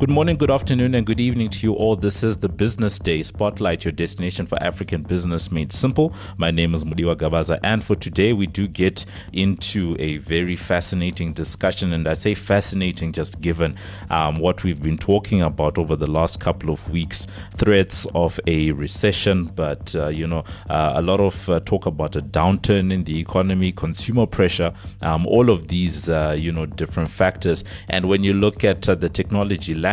Good morning, good afternoon, and good evening to you all. This is the Business Day Spotlight, your destination for African business made simple. My name is Mudiwa Gavaza, and for today, we do get into a very fascinating discussion. And I say fascinating just given um, what we've been talking about over the last couple of weeks threats of a recession, but, uh, you know, uh, a lot of uh, talk about a downturn in the economy, consumer pressure, um, all of these, uh, you know, different factors. And when you look at uh, the technology landscape,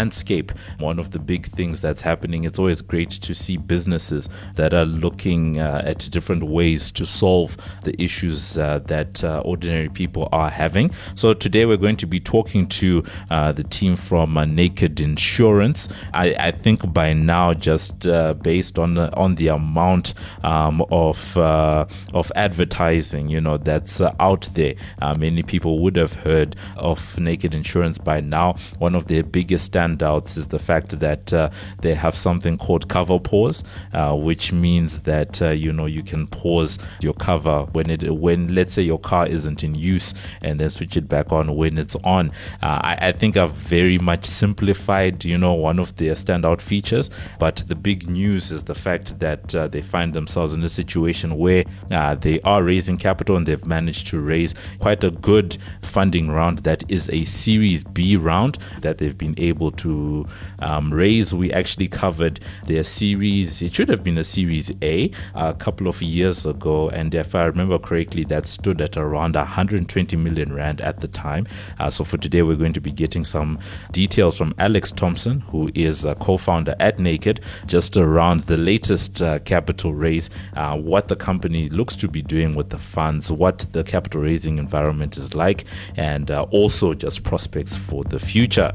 one of the big things that's happening, it's always great to see businesses that are looking uh, at different ways to solve the issues uh, that uh, ordinary people are having. So today we're going to be talking to uh, the team from uh, Naked Insurance. I, I, think by now, just uh, based on the, on the amount um, of of advertising, you know, that's out there, many people would have heard of Naked Insurance by now. One of their biggest standouts is the fact that uh, they have something called cover pause, uh, which means that uh, you know you can pause your cover when it when let's say your car isn't in use and then switch it back on when it's on. Uh, I, I, think I've very much simplified you know one of their standout features, but the big news is the fact that uh, they find themselves in a situation where uh, they are raising capital and they've managed to raise quite a good funding round that is a Series B round that they've been able to um, raise. We actually covered their series, it should have been a Series A a couple of years ago. And if I remember correctly, that stood at around 120 million Rand at the time. Uh, so for today, we're going to be getting some details from Alex Thompson, who is a co founder at Naked, just around the latest uh, capital raise, uh, what the company looks to be doing with the funds, what the capital raising environment is like, and uh, also just prospects for the future.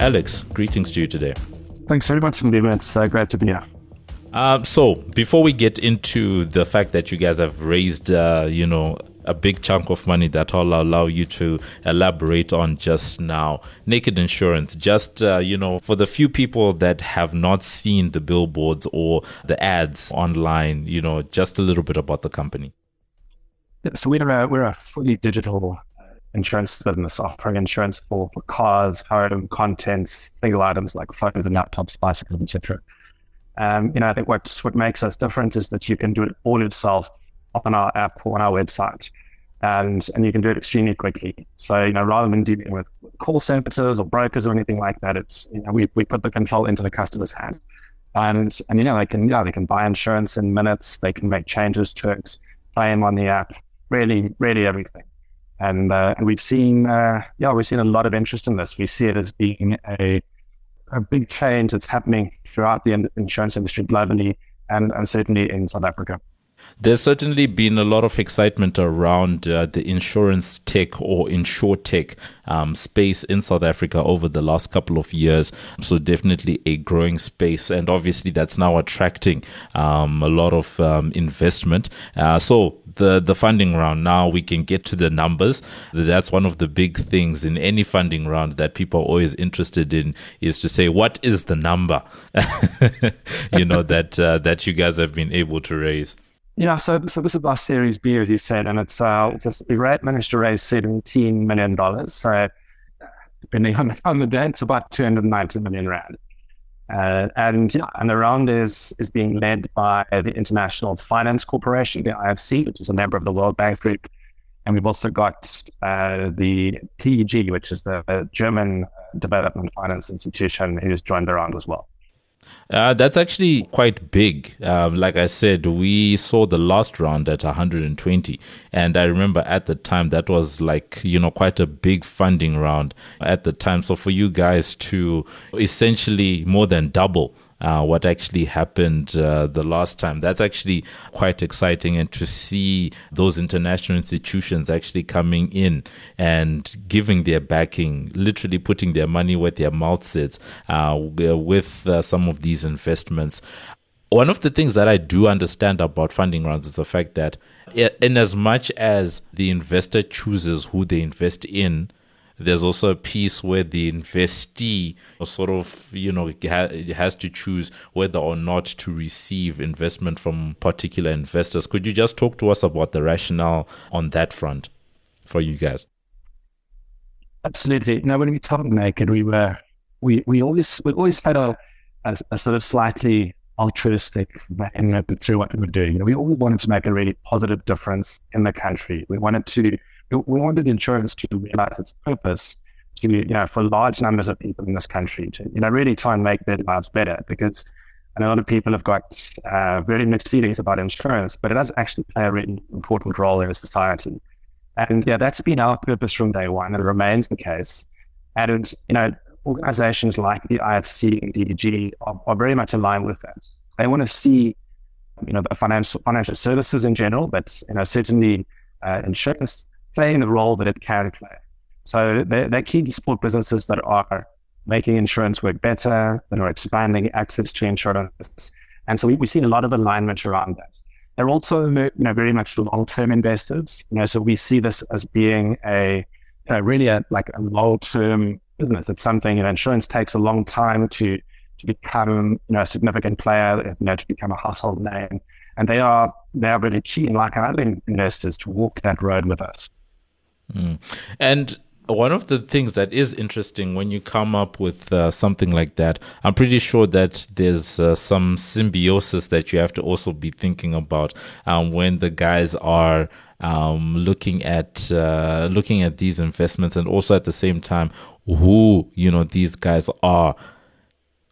Alex, greetings to you today. Thanks very much, Indeed. It's uh, great to be here. Uh, so, before we get into the fact that you guys have raised, uh, you know, a big chunk of money that I'll allow you to elaborate on just now. Naked Insurance, just, uh, you know, for the few people that have not seen the billboards or the ads online, you know, just a little bit about the company. So we're a, we're a fully digital insurance business offering insurance for, for cars, home, contents, single items like phones and laptops, bicycles, etc. Um, you know, I think what what makes us different is that you can do it all yourself on our app or on our website, and and you can do it extremely quickly. So you know, rather than dealing with call centers or brokers or anything like that, it's you know we we put the control into the customer's hand, and and you know they can yeah they can buy insurance in minutes, they can make changes to it, claim on the app really, really everything. And, uh, we've seen, uh, yeah, we've seen a lot of interest in this. We see it as being a, a big change that's happening throughout the insurance industry globally and, and certainly in South Africa. There's certainly been a lot of excitement around uh, the insurance tech or insure tech um, space in South Africa over the last couple of years. So definitely a growing space, and obviously that's now attracting um, a lot of um, investment. Uh, so the the funding round now we can get to the numbers. That's one of the big things in any funding round that people are always interested in is to say what is the number, you know that uh, that you guys have been able to raise. Yeah, so so this is our Series B, as you said, and it's uh, it's a, managed to raise seventeen million dollars. So depending on the, on the day, it's about two hundred ninety million rand. Uh, and yeah, and the round is is being led by the International Finance Corporation, the IFC, which is a member of the World Bank Group, and we've also got uh, the DEG, which is the German Development Finance Institution, who's joined the round as well. Uh, that's actually quite big. Um, like I said, we saw the last round at 120. And I remember at the time that was like, you know, quite a big funding round at the time. So for you guys to essentially more than double uh, what actually happened uh, the last time. That's actually quite exciting, and to see those international institutions actually coming in and giving their backing, literally putting their money where their mouth sits uh, with uh, some of these investments. One of the things that I do understand about funding rounds is the fact that, in as much as the investor chooses who they invest in, there's also a piece where the investee sort of, you know, has to choose whether or not to receive investment from particular investors. Could you just talk to us about the rationale on that front? for you guys? Absolutely. Now, when we talked naked, we were we we always we always had a, a, a sort of slightly altruistic through what we were doing. We all wanted to make a really positive difference in the country. We wanted to we wanted insurance to realize its purpose to you know for large numbers of people in this country to you know really try and make their lives better because a lot of people have got uh, very mixed feelings about insurance, but it does actually play a really important role in society. And yeah, that's been our purpose from day one, and it remains the case. And you know, organizations like the IFC and DEG are, are very much aligned with that. They want to see, you know, the financial financial services in general, but you know, certainly uh, insurance playing the role that it can play. So they're, they're keen to support businesses that are making insurance work better, that are expanding access to insurance. And so we, we've seen a lot of alignment around that. They're also you know, very much long-term investors. You know, so we see this as being a you know, really a, like a long-term business. It's something, you know, insurance takes a long time to to become, you know, a significant player, you know, to become a household name. And they are they are really keen, like other investors, to walk that road with us. Mm. And one of the things that is interesting when you come up with uh, something like that, I'm pretty sure that there's uh, some symbiosis that you have to also be thinking about um, when the guys are um, looking at uh, looking at these investments, and also at the same time who you know these guys are.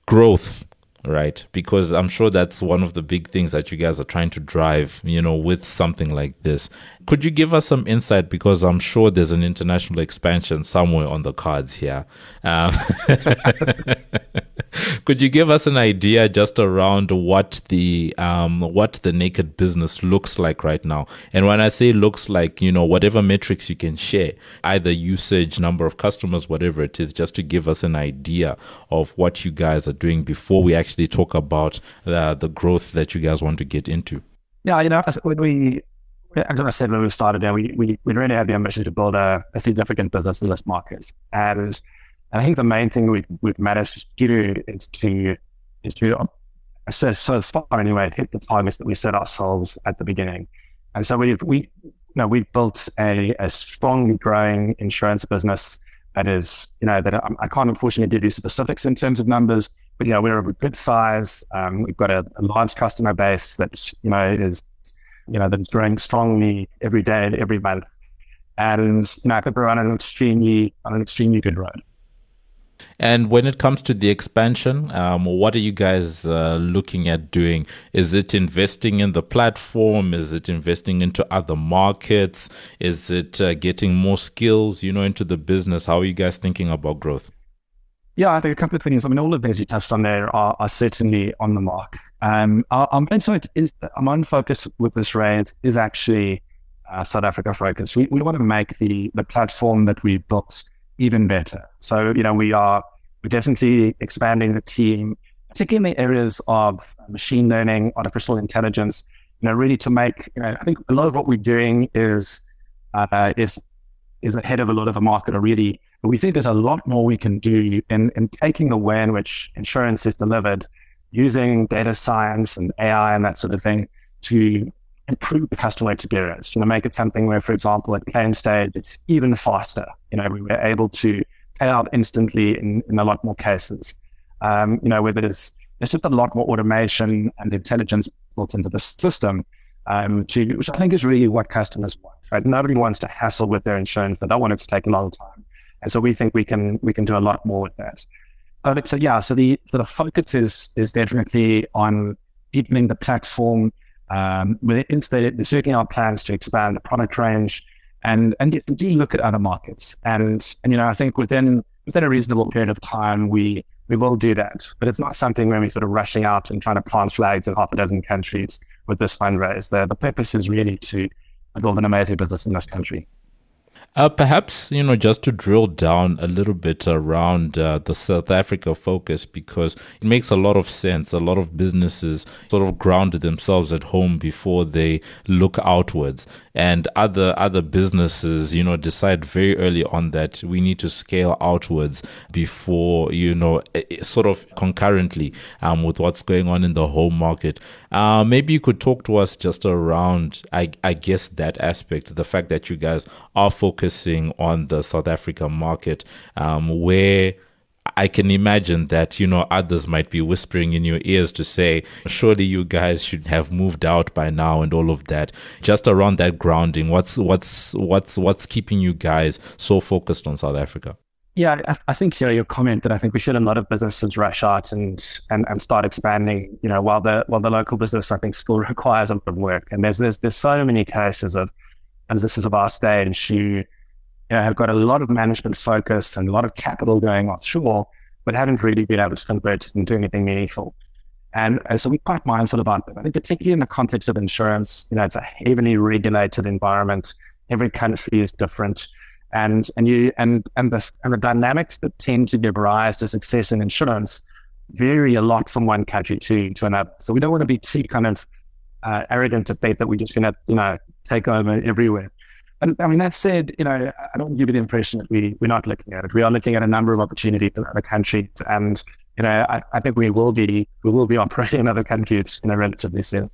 Growth right? Because I'm sure that's one of the big things that you guys are trying to drive, you know, with something like this. Could you give us some insight? Because I'm sure there's an international expansion somewhere on the cards here. Um, could you give us an idea just around what the um, what the naked business looks like right now? And when I say looks like, you know, whatever metrics you can share, either usage, number of customers, whatever it is, just to give us an idea of what you guys are doing before we actually talk about uh, the growth that you guys want to get into. Yeah, you know, when we as I said when we started, we, we, we really had the ambition to build a, a significant business in this market. And I think the main thing we, we've managed to do is to, is to so, so far anyway, hit the targets that we set ourselves at the beginning. And so we've, we, you know, we've built a, a strong growing insurance business that is, you know, that I, I can't unfortunately give you specifics in terms of numbers, but, know, we're a good size. Um, we've got a, a large customer base that, you know, is you know, that's growing strongly every day, and every month. And you know, I think we're on an extremely on an extremely good road. And when it comes to the expansion, um, what are you guys uh, looking at doing? Is it investing in the platform? Is it investing into other markets? Is it uh, getting more skills, you know, into the business? How are you guys thinking about growth? Yeah, I think a couple of things. I mean, all of the things you touched on there are, are certainly on the mark. Um, our, our main site is our main focus with this raid is actually uh, South Africa focus. We, we want to make the the platform that we built even better. So you know we are we're definitely expanding the team, particularly in the areas of machine learning, artificial intelligence. You know, really to make. You know, I think a lot of what we're doing is uh, is is ahead of a lot of the market already. But we think there's a lot more we can do in in taking the way in which insurance is delivered using data science and AI and that sort of thing to improve the customer experience. You know, make it something where, for example, at claim stage, it's even faster. You know, we were able to pay out instantly in, in a lot more cases. Um, you know, where there's there's just a lot more automation and intelligence built into the system, um, to which I think is really what customers want. Right? Nobody wants to hassle with their insurance; they don't want it to take a long time, and so we think we can we can do a lot more with that. Uh, so yeah, so the so the focus is is definitely on deepening the platform. Um, we're certainly our plans to expand the product range, and and indeed look at other markets. And and you know, I think within within a reasonable period of time, we we will do that. But it's not something where we're sort of rushing out and trying to plant flags in half a dozen countries with this fundraise. The the purpose is really to build an amazing business in this country. Uh, perhaps, you know, just to drill down a little bit around uh, the South Africa focus, because it makes a lot of sense. A lot of businesses sort of ground themselves at home before they look outwards. And other, other businesses, you know, decide very early on that we need to scale outwards before, you know, sort of concurrently um, with what's going on in the home market. Uh, maybe you could talk to us just around, I, I guess, that aspect, the fact that you guys are focusing on the South Africa market, um, where I can imagine that, you know, others might be whispering in your ears to say, surely you guys should have moved out by now and all of that. Just around that grounding, what's what's what's what's keeping you guys so focused on South Africa? Yeah, I, think you know your comment that I think we should a lot of businesses rush out and, and and start expanding. You know, while the while the local business I think still requires a lot of work. And there's there's there's so many cases of is of our stage you, you know, have got a lot of management focus and a lot of capital going offshore, but haven't really been able to convert it into anything meaningful. And, and so we're quite mindful about that. I think particularly in the context of insurance, you know, it's a heavily regulated environment. Every country is different and and you and and the and the dynamics that tend to give rise to success in insurance vary a lot from one country to to another. So we don't want to be too kind of uh, arrogant to think that we're just going to you know take over everywhere. And I mean that said, you know I don't give you the impression that we we're not looking at it. We are looking at a number of opportunities in other countries, and you know I, I think we will be we will be operating in other countries in a relatively soon.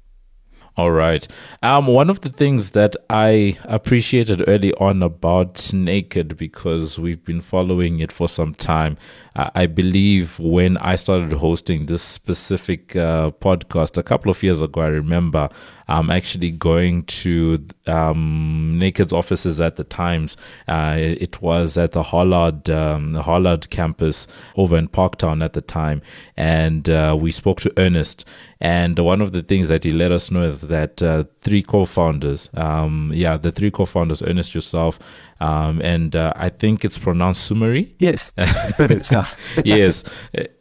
All right. Um, one of the things that I appreciated early on about Naked, because we've been following it for some time, uh, I believe when I started hosting this specific uh, podcast a couple of years ago, I remember um, actually going to um, Naked's offices at the Times. Uh, it was at the Hollard, um, the Hollard campus over in Parktown at the time. And uh, we spoke to Ernest. And one of the things that he let us know is that uh, three co-founders, um, yeah, the three co-founders, Ernest, yourself, um, and uh, I think it's pronounced Sumarie. Yes, yes,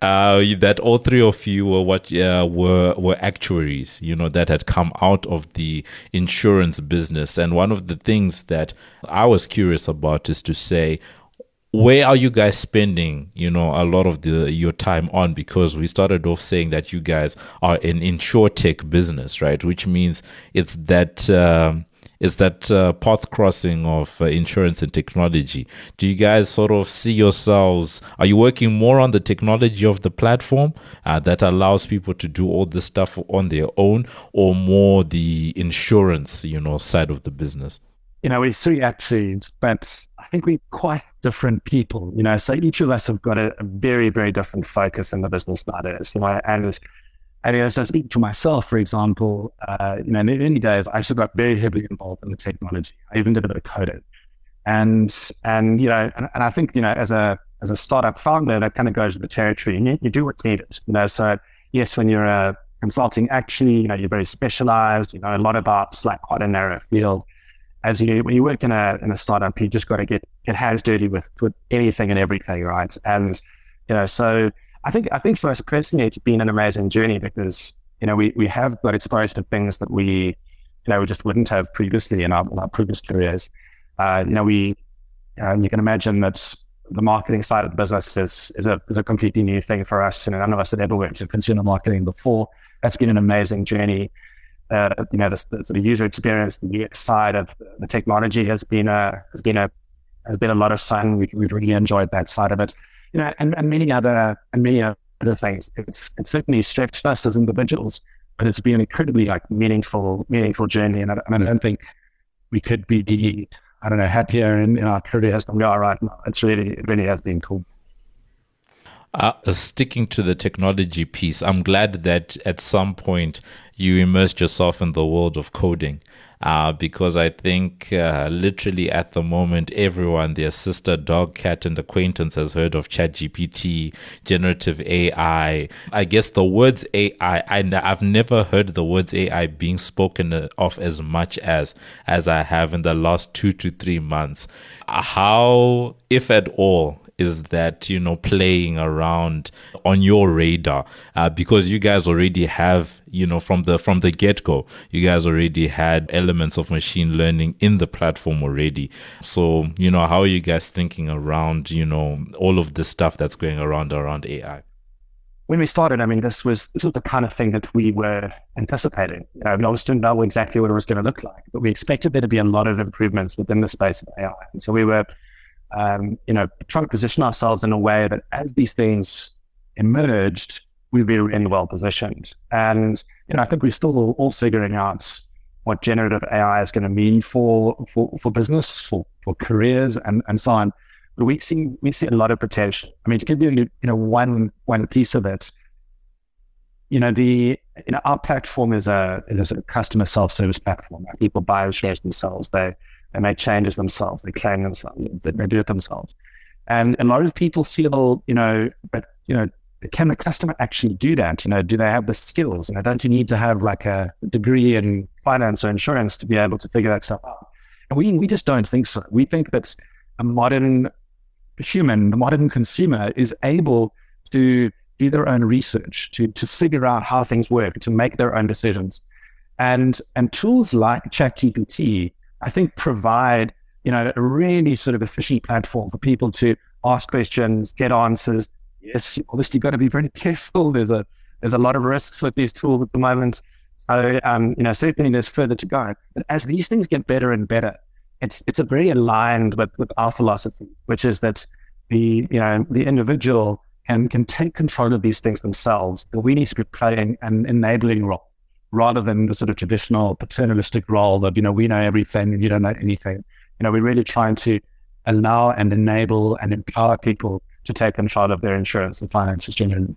uh, that all three of you were what uh, were were actuaries, you know, that had come out of the insurance business. And one of the things that I was curious about is to say, where are you guys spending you know a lot of the your time on? Because we started off saying that you guys are an insure tech business right? Which means it's that um, is that uh, path crossing of uh, insurance and technology. Do you guys sort of see yourselves? Are you working more on the technology of the platform uh, that allows people to do all this stuff on their own, or more the insurance, you know, side of the business? You know, we three actually, but I think we're quite different people. You know, so each of us have got a, a very, very different focus in the business matters. You know, and and as I speak to myself, for example, uh, you know, in the early days, I actually got very heavily involved in the technology. I even did a bit of coding, and and you know, and, and I think you know, as a as a startup founder, that kind of goes with the territory, you, you do what's needed. You know, so yes, when you're a consulting, actually, you know, you're very specialized. You know a lot about like quite a narrow field. As you when you work in a in a startup, you just got to get get hands dirty with with anything and everything, right? And you know, so I think I think for us personally, it's been an amazing journey because you know we we have got exposure to things that we you know we just wouldn't have previously in our, in our previous careers. Uh, you know, we um, you can imagine that the marketing side of the business is is a is a completely new thing for us. You know, none of us had ever worked in consumer marketing before. That's been an amazing journey. Uh, you know, the, the, of user experience, the UX side of the technology has been a has been a has been a lot of fun. We, we've really enjoyed that side of it you know, and, and many other and many other things. It's it's certainly stretched us as individuals, but it's been an incredibly like meaningful meaningful journey. And I, I don't think we could be I don't know happier in, in our careers than we are right now. It's really it really has been cool. Uh, sticking to the technology piece, I'm glad that at some point you immersed yourself in the world of coding uh, because I think uh, literally at the moment, everyone, their sister, dog, cat, and acquaintance has heard of ChatGPT, generative AI. I guess the words AI, I, I've never heard the words AI being spoken of as much as as I have in the last two to three months. How, if at all, is that you know playing around on your radar uh, because you guys already have you know from the from the get-go you guys already had elements of machine learning in the platform already so you know how are you guys thinking around you know all of the stuff that's going around around ai when we started, I mean, this was this was the kind of thing that we were anticipating. You know, we always didn't know exactly what it was going to look like, but we expected there to be a lot of improvements within the space of AI. And so we were um, you know, trying to position ourselves in a way that as these things emerged, we'd be really well positioned. And you know, I think we're still all figuring out what generative AI is going to mean for for, for business, for, for careers, and, and so on. But we see we see a lot of potential. I mean, to give you you know one one piece of it, you know the you know our platform is a is a sort of customer self service platform. People buy shares themselves. They they make changes themselves. They claim themselves. They, they do it themselves. And a lot of people feel, you know, but you know, can the customer actually do that? You know, do they have the skills? You know, don't you need to have like a degree in finance or insurance to be able to figure that stuff out? And we we just don't think so. We think that a modern human, the modern consumer, is able to do their own research, to to figure out how things work, to make their own decisions. And and tools like ChatGPT, I think, provide you know a really sort of efficient platform for people to ask questions, get answers. Yes, obviously, you've got to be very careful. There's a there's a lot of risks with these tools at the moment. So um, you know, certainly there's further to go. But as these things get better and better, it's it's a very aligned with, with our philosophy, which is that the you know the individual can can take control of these things themselves. But we need to be playing an enabling role rather than the sort of traditional paternalistic role of you know we know everything you don't know anything. You know, we're really trying to allow and enable and empower people to take control of their insurance and finances generally.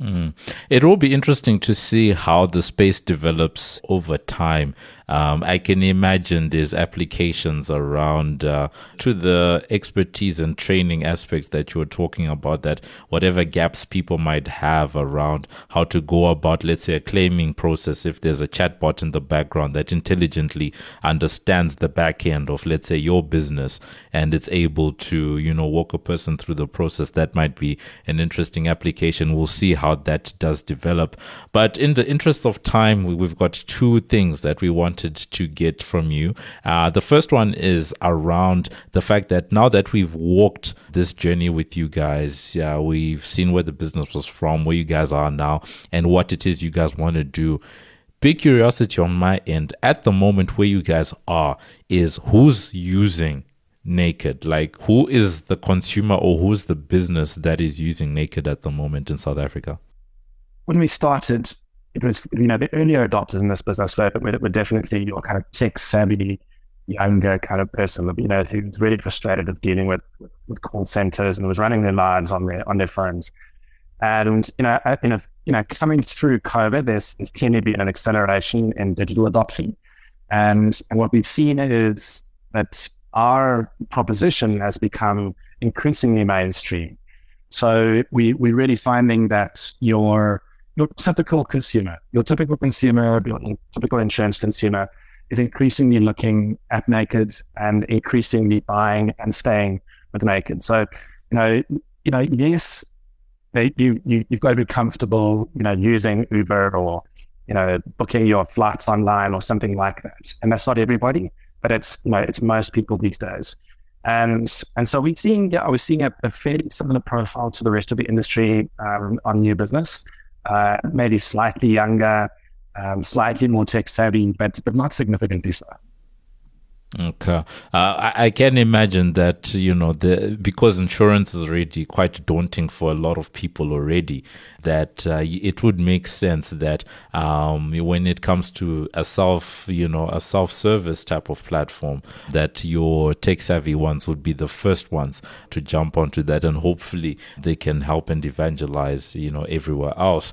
Mm. It will be interesting to see how the space develops over time. Um, I can imagine there's applications around uh, to the expertise and training aspects that you were talking about. That whatever gaps people might have around how to go about, let's say, a claiming process, if there's a chatbot in the background that intelligently understands the back end of, let's say, your business and it's able to, you know, walk a person through the process, that might be an interesting application. We'll see how that does develop. But in the interest of time, we've got two things that we want wanted to get from you. Uh, the first one is around the fact that now that we've walked this journey with you guys, we've seen where the business was from, where you guys are now, and what it is you guys want to do. Big curiosity on my end at the moment where you guys are is who's using naked? Like who is the consumer or who's the business that is using naked at the moment in south africa? When we started it was, you know, the earlier adopters in this business were, were, definitely your kind of tech savvy, younger kind of person, you know, who's really frustrated with dealing with, with, with call centers and was running their lives on their on their phones. And you know, you know, you know, coming through COVID, there's, there's clearly been an acceleration in digital adoption, and, and what we've seen is that our proposition has become increasingly mainstream. So we we're really finding that your your typical consumer, your typical consumer, your typical insurance consumer is increasingly looking at naked and increasingly buying and staying with naked. So, you know, you know, yes, they, you, you you've got to be comfortable, you know, using Uber or you know booking your flights online or something like that. And that's not everybody, but it's you know it's most people these days. And and so we're seeing, yeah, I was seeing a, a fairly similar profile to the rest of the industry um, on new business uh, maybe slightly younger, um, slightly more tech savvy, but but not significantly so. Okay, uh, I, I, can imagine that you know the because insurance is already quite daunting for a lot of people already. That uh, it would make sense that um, when it comes to a self, you know, a self-service type of platform, that your tech savvy ones would be the first ones to jump onto that, and hopefully they can help and evangelize, you know, everywhere else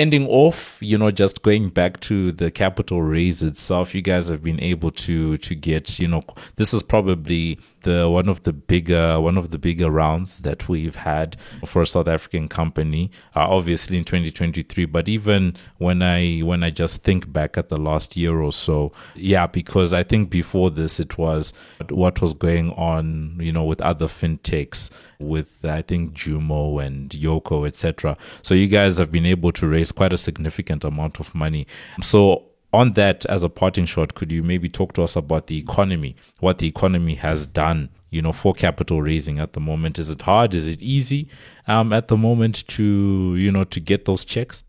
ending off, you know, just going back to the capital raise itself, you guys have been able to to get, you know, this is probably the one of the bigger one of the bigger rounds that we've had for a South African company. Uh, obviously in 2023, but even when I when I just think back at the last year or so, yeah, because I think before this it was what was going on, you know, with other fintechs, with I think Jumo and Yoco, etc. So you guys have been able to raise quite a significant amount of money. So on that, as a parting shot, could you maybe talk to us about the economy, what the economy has done, you know, for capital raising at the moment? Is it hard? Is it easy um, at the moment to, you know, to get those checks?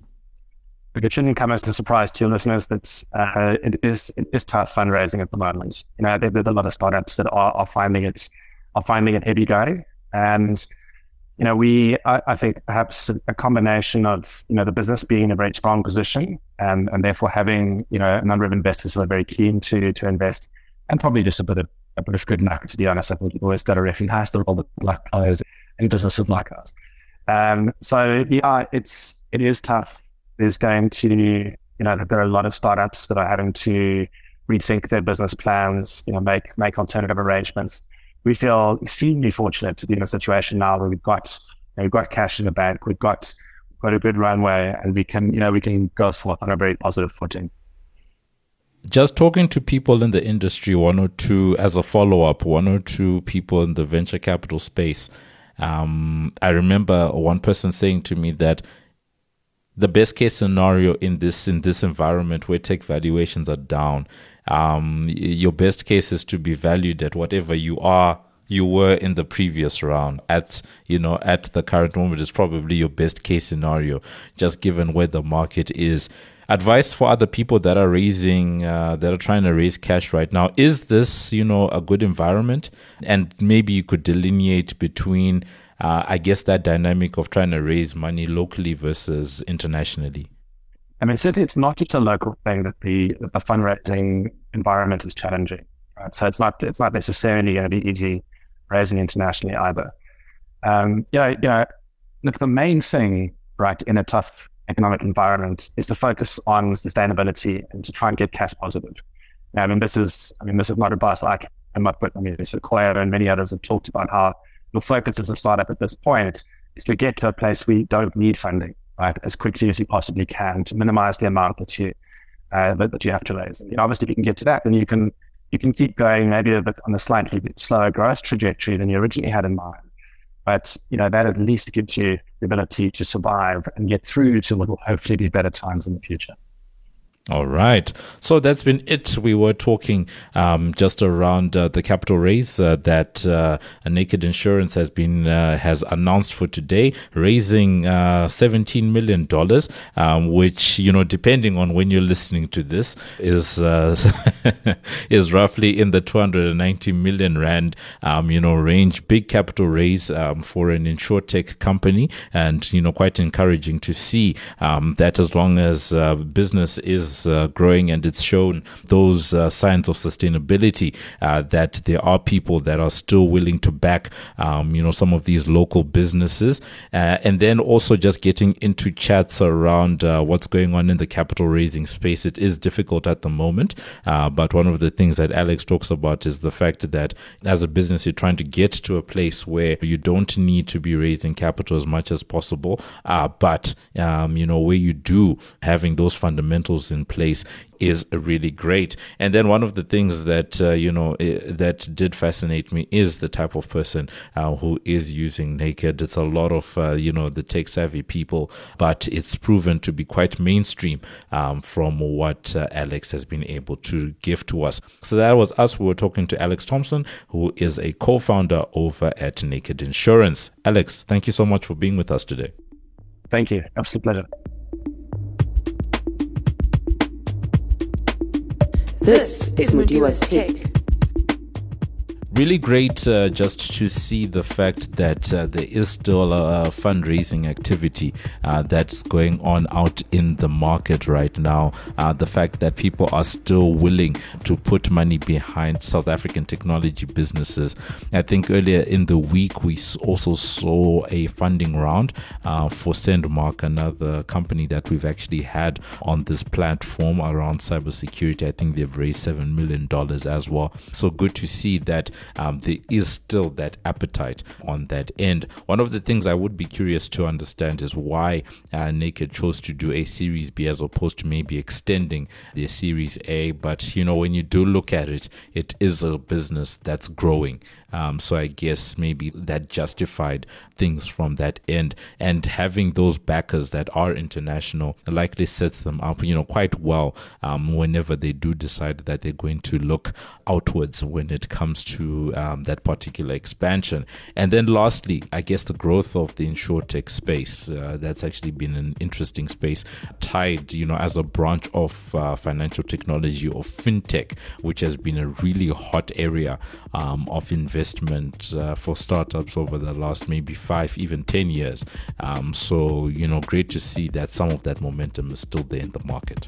It shouldn't come as a surprise to your listeners that uh, it is it is tough fundraising at the moment. You know, there's a lot of startups that are, are finding it are finding it heavy going, and you know, we, I, I, think perhaps a combination of, you know, the business being in a very strong position and, and therefore having, you know, a number of investors who are very keen to, to invest and probably just a bit of, a bit of good luck, to be honest. I think you've always got to recognize the role that luck players in businesses like ours. Um, so yeah, it's, it is tough. There's going to, you know, there are a lot of startups that are having to rethink their business plans, you know, make, make alternative arrangements we feel extremely fortunate to be in a situation now where we've got you know, we've got cash in the bank, we've got got a good runway, and we can you know we can go forth on a very positive footing. Just talking to people in the industry, one or two as a follow up, one or two people in the venture capital space. Um, I remember one person saying to me that the best case scenario in this in this environment where tech valuations are down um, your best case is to be valued at whatever you are you were in the previous round. At you know at the current moment is probably your best case scenario just given where the market is. Advice for other people that are raising uh, that are trying to raise cash right now. Is this you know a good environment? And maybe you could delineate between uh, i guess that dynamic of trying to raise money locally versus internationally I mean, certainly it's not just a local thing that the, the fundraising environment is challenging. Right? So it's not it's not necessarily going to be easy raising internationally either. Um, yeah, you know, look, the main thing, right, in a tough economic environment is to focus on sustainability and to try and get cash positive. Now, I mean, this is, I mean, this is not advice like I might put, I mean, Sequoia and many others have talked about how your focus as a startup at this point is to get to a place where you don't need funding right, as quickly as you possibly can to minimize the amount that you uh, that, that, you have to raise. And, obviously, if you can get to that, then you can you can keep going maybe a bit on a slightly bit slower growth trajectory than you originally had in mind. But you know that at least gives you the ability to survive and get through to what will hopefully be better times in the future. All right. So that's been it. We were talking um, just around uh, the capital raise uh, that uh, Naked Insurance has been uh, has announced for today, raising uh, seventeen million dollars, um, which you know, depending on when you're listening to this, is uh, is roughly in the two hundred and ninety million rand, um, you know, range. Big capital raise um, for an insure tech company, and you know, quite encouraging to see um, that as long as business is is uh, growing and it's shown those uh, signs of sustainability uh, that there are people that are still willing to back, um, you know, some of these local businesses. Uh, and then also just getting into chats around uh, what's going on in the capital raising space. It is difficult at the moment, but one of the things that Alex talks about is the fact that as a business, you're trying to get to a place where you don't need to be raising capital as much as possible, but um, you know where you do having those fundamentals in place is really great. And then one of the things that uh, you know that did fascinate me is the type of person uh, who is using Naked. It's a lot of uh, you know the tech savvy people, but it's proven to be quite mainstream um, from what uh, Alex has been able to give to us. So that was us. We were talking to Alex Thompson, who is a co-founder over at Naked Insurance. Alex, thank you so much for being with us today. Thank you. Absolute pleasure. This is Mudiwa's Take really great uh, just to see the fact that uh, there is still a, fundraising activity uh, that's going on out in the market right now. Uh, the fact that people are still willing to put money behind South African technology businesses. I think earlier in the week we also saw a funding round uh, for Sendmarc, another company that we've actually had on this platform around cybersecurity. I think they've raised $7 million as well. So good to see that um, there is still that appetite on that end. One of the things I would be curious to understand is why uh, Naked chose to do a Series B as opposed to maybe extending their Series A. But you know, when you do look at it, it is a business that's growing. Um, so I guess maybe that justified things from that end. And having those backers that are international likely sets them up, you know, quite well um, whenever they do decide that they're going to look outwards when it comes to um, that particular expansion. And then lastly, I guess the growth of the insurtech space. Uh, that's actually been an interesting space tied, you know, as a branch of uh, financial technology or fintech, which has been a really hot area um, of investment uh, for startups over the last maybe five, even 10 years. Um, so, you know, great to see that some of that momentum is still there in the market.